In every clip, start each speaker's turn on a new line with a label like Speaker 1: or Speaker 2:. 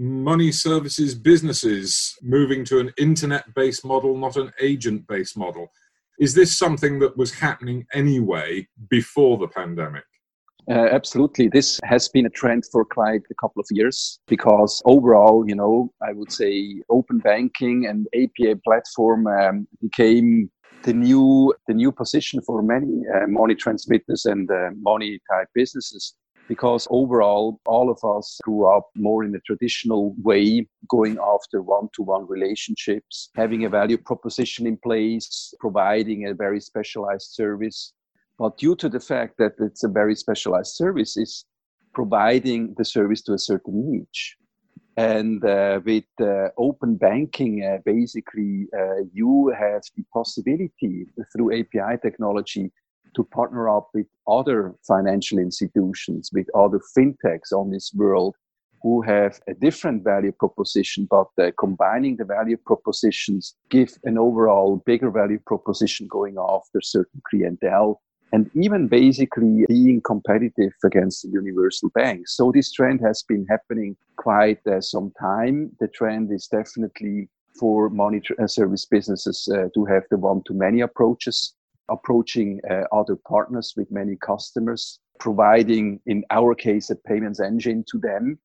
Speaker 1: money services businesses moving to an internet based model, not an agent based model. Is this something that was happening anyway before the pandemic?
Speaker 2: Uh, absolutely. This has been a trend for quite a couple of years because overall, you know, I would say open banking and API platform um, became the new the new position for many uh, money transmitters and uh, money type businesses because overall all of us grew up more in a traditional way going after one-to-one relationships having a value proposition in place providing a very specialized service. But due to the fact that it's a very specialized service is providing the service to a certain niche. And uh, with uh, open banking, uh, basically, uh, you have the possibility through API technology to partner up with other financial institutions, with other fintechs on this world who have a different value proposition, but uh, combining the value propositions give an overall bigger value proposition going after certain clientele and even basically being competitive against the universal banks. So this trend has been happening quite uh, some time. The trend is definitely for money uh, service businesses uh, to have the one-to-many approaches, approaching uh, other partners with many customers, providing, in our case, a payments engine to them.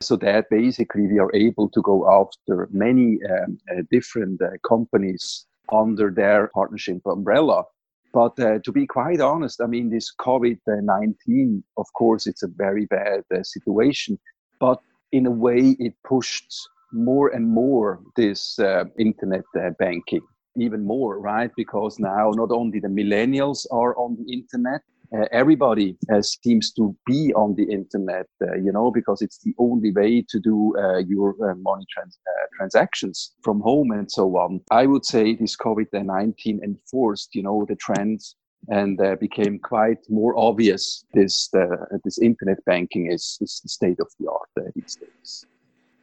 Speaker 2: So that basically we are able to go after many um, uh, different uh, companies under their partnership umbrella but uh, to be quite honest, I mean, this COVID 19, of course, it's a very bad uh, situation, but in a way, it pushed more and more this uh, internet banking even more, right? Because now not only the millennials are on the internet, uh, everybody uh, seems to be on the internet, uh, you know, because it's the only way to do uh, your uh, money trans- uh, transactions from home and so on. I would say this COVID 19 enforced, you know, the trends and became quite more obvious this, this internet banking is, is the state of the art these days.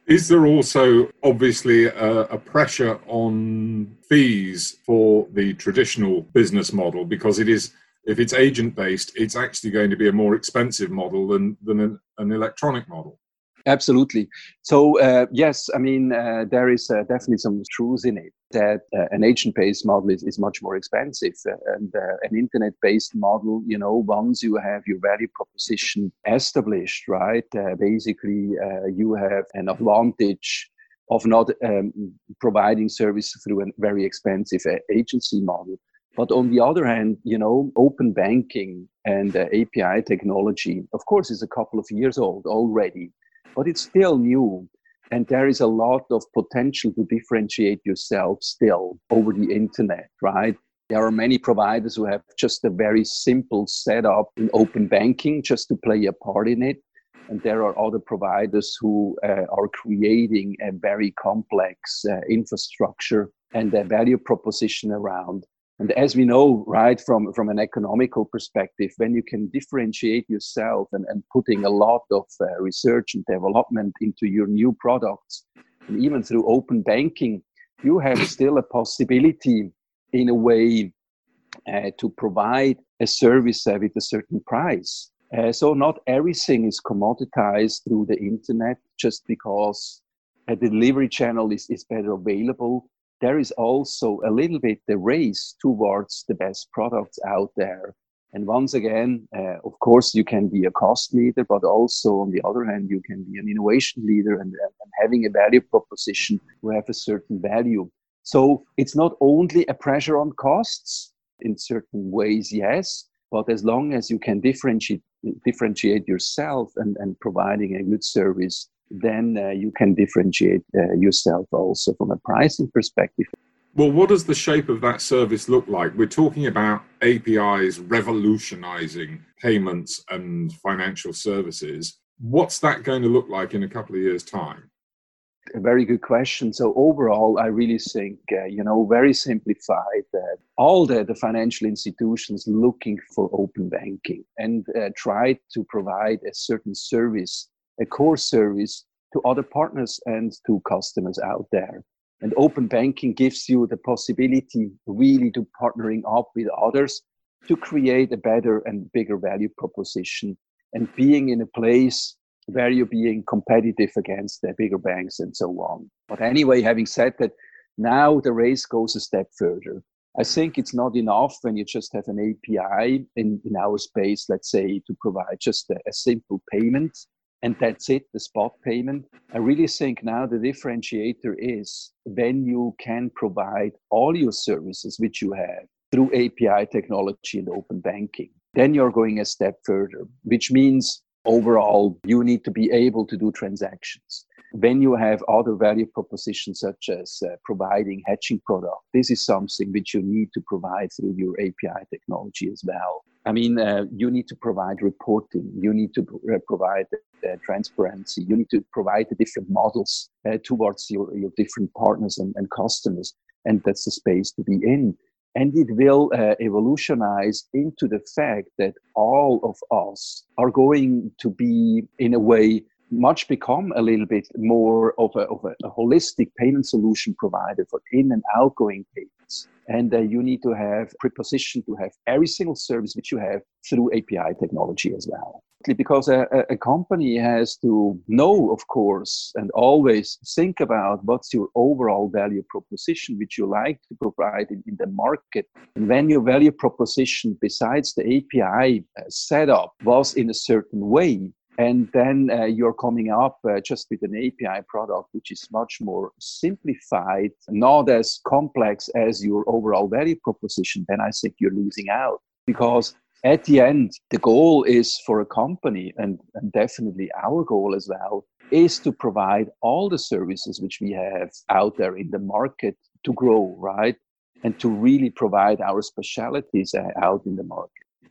Speaker 1: Is there also obviously a, a, pressure on fees for the traditional business model because it is if it's agent based, it's actually going to be a more expensive model than than an, an electronic model.
Speaker 2: Absolutely. So uh, yes, I mean uh, there is uh, definitely some truth in it that uh, an agent-based model is, is much more expensive, uh, and uh, an internet-based model, you know, once you have your value proposition established, right? basically, you have an advantage of not um, providing service through a very expensive agency model. But on the other hand, you know, open banking and uh, API technology, of course, is a couple of years old already, but it's still new. And there is a lot of potential to differentiate yourself still over the internet, right? There are many providers who have just a very simple setup in open banking just to play a part in it. And there are other providers who uh, are creating a very complex uh, infrastructure and a value proposition around and as we know, right, from, from an economical perspective, when you can differentiate yourself and, and putting a lot of uh, research and development into your new products, and even through open banking, you have still a possibility in a way uh, to provide a service uh, with a certain price. Uh, so not everything is commoditized through the internet just because a delivery channel is, is better available there is also a little bit the race towards the best products out there. And once again, uh, of course, you can be a cost leader, but also on the other hand, you can be an innovation leader and, and having a value proposition who have a certain value. So it's not only a pressure on costs in certain ways, yes, but as long as you can differentiate differentiate yourself and, and providing a good service then uh, you can differentiate uh, yourself also from a pricing perspective.
Speaker 1: Well, what does the shape of that service look like? We're talking about APIs revolutionizing payments and financial services. What's that going to look like in a couple of years' time?
Speaker 2: A very good question. So overall, I really think, uh, you know, very simplified that all the, the financial institutions looking for open banking and uh, try to provide a certain service a core service to other partners and to customers out there. And open banking gives you the possibility really to partnering up with others to create a better and bigger value proposition and being in a place where you're being competitive against the bigger banks and so on. But anyway, having said that, now the race goes a step further. I think it's not enough when you just have an API in, in our space, let's say, to provide just a, a simple payment and that's it, the spot payment. I really think now the differentiator is when you can provide all your services which you have through API technology and open banking. Then you're going a step further, which means overall you need to be able to do transactions. When you have other value propositions such as uh, providing hedging product, this is something which you need to provide through your API technology as well. I mean, uh, you need to provide reporting, you need to uh, provide uh, transparency, you need to provide the different models uh, towards your, your different partners and, and customers. And that's the space to be in and it will uh, evolutionize into the fact that all of us are going to be in a way much become a little bit more of a, of a, a holistic payment solution provider for in and outgoing payments and uh, you need to have preposition to have every single service which you have through API technology as well. Because a, a, company has to know, of course, and always think about what's your overall value proposition which you like to provide in, in the market. And when your value proposition, besides the API uh, setup, was in a certain way, and then uh, you're coming up uh, just with an API product which is much more simplified, not as complex as your overall value proposition, then I think you're losing out. Because at the end, the goal is for a company, and, and definitely our goal as well, is to provide all the services which we have out there in the market to grow, right? And to really provide our specialities uh, out in the market.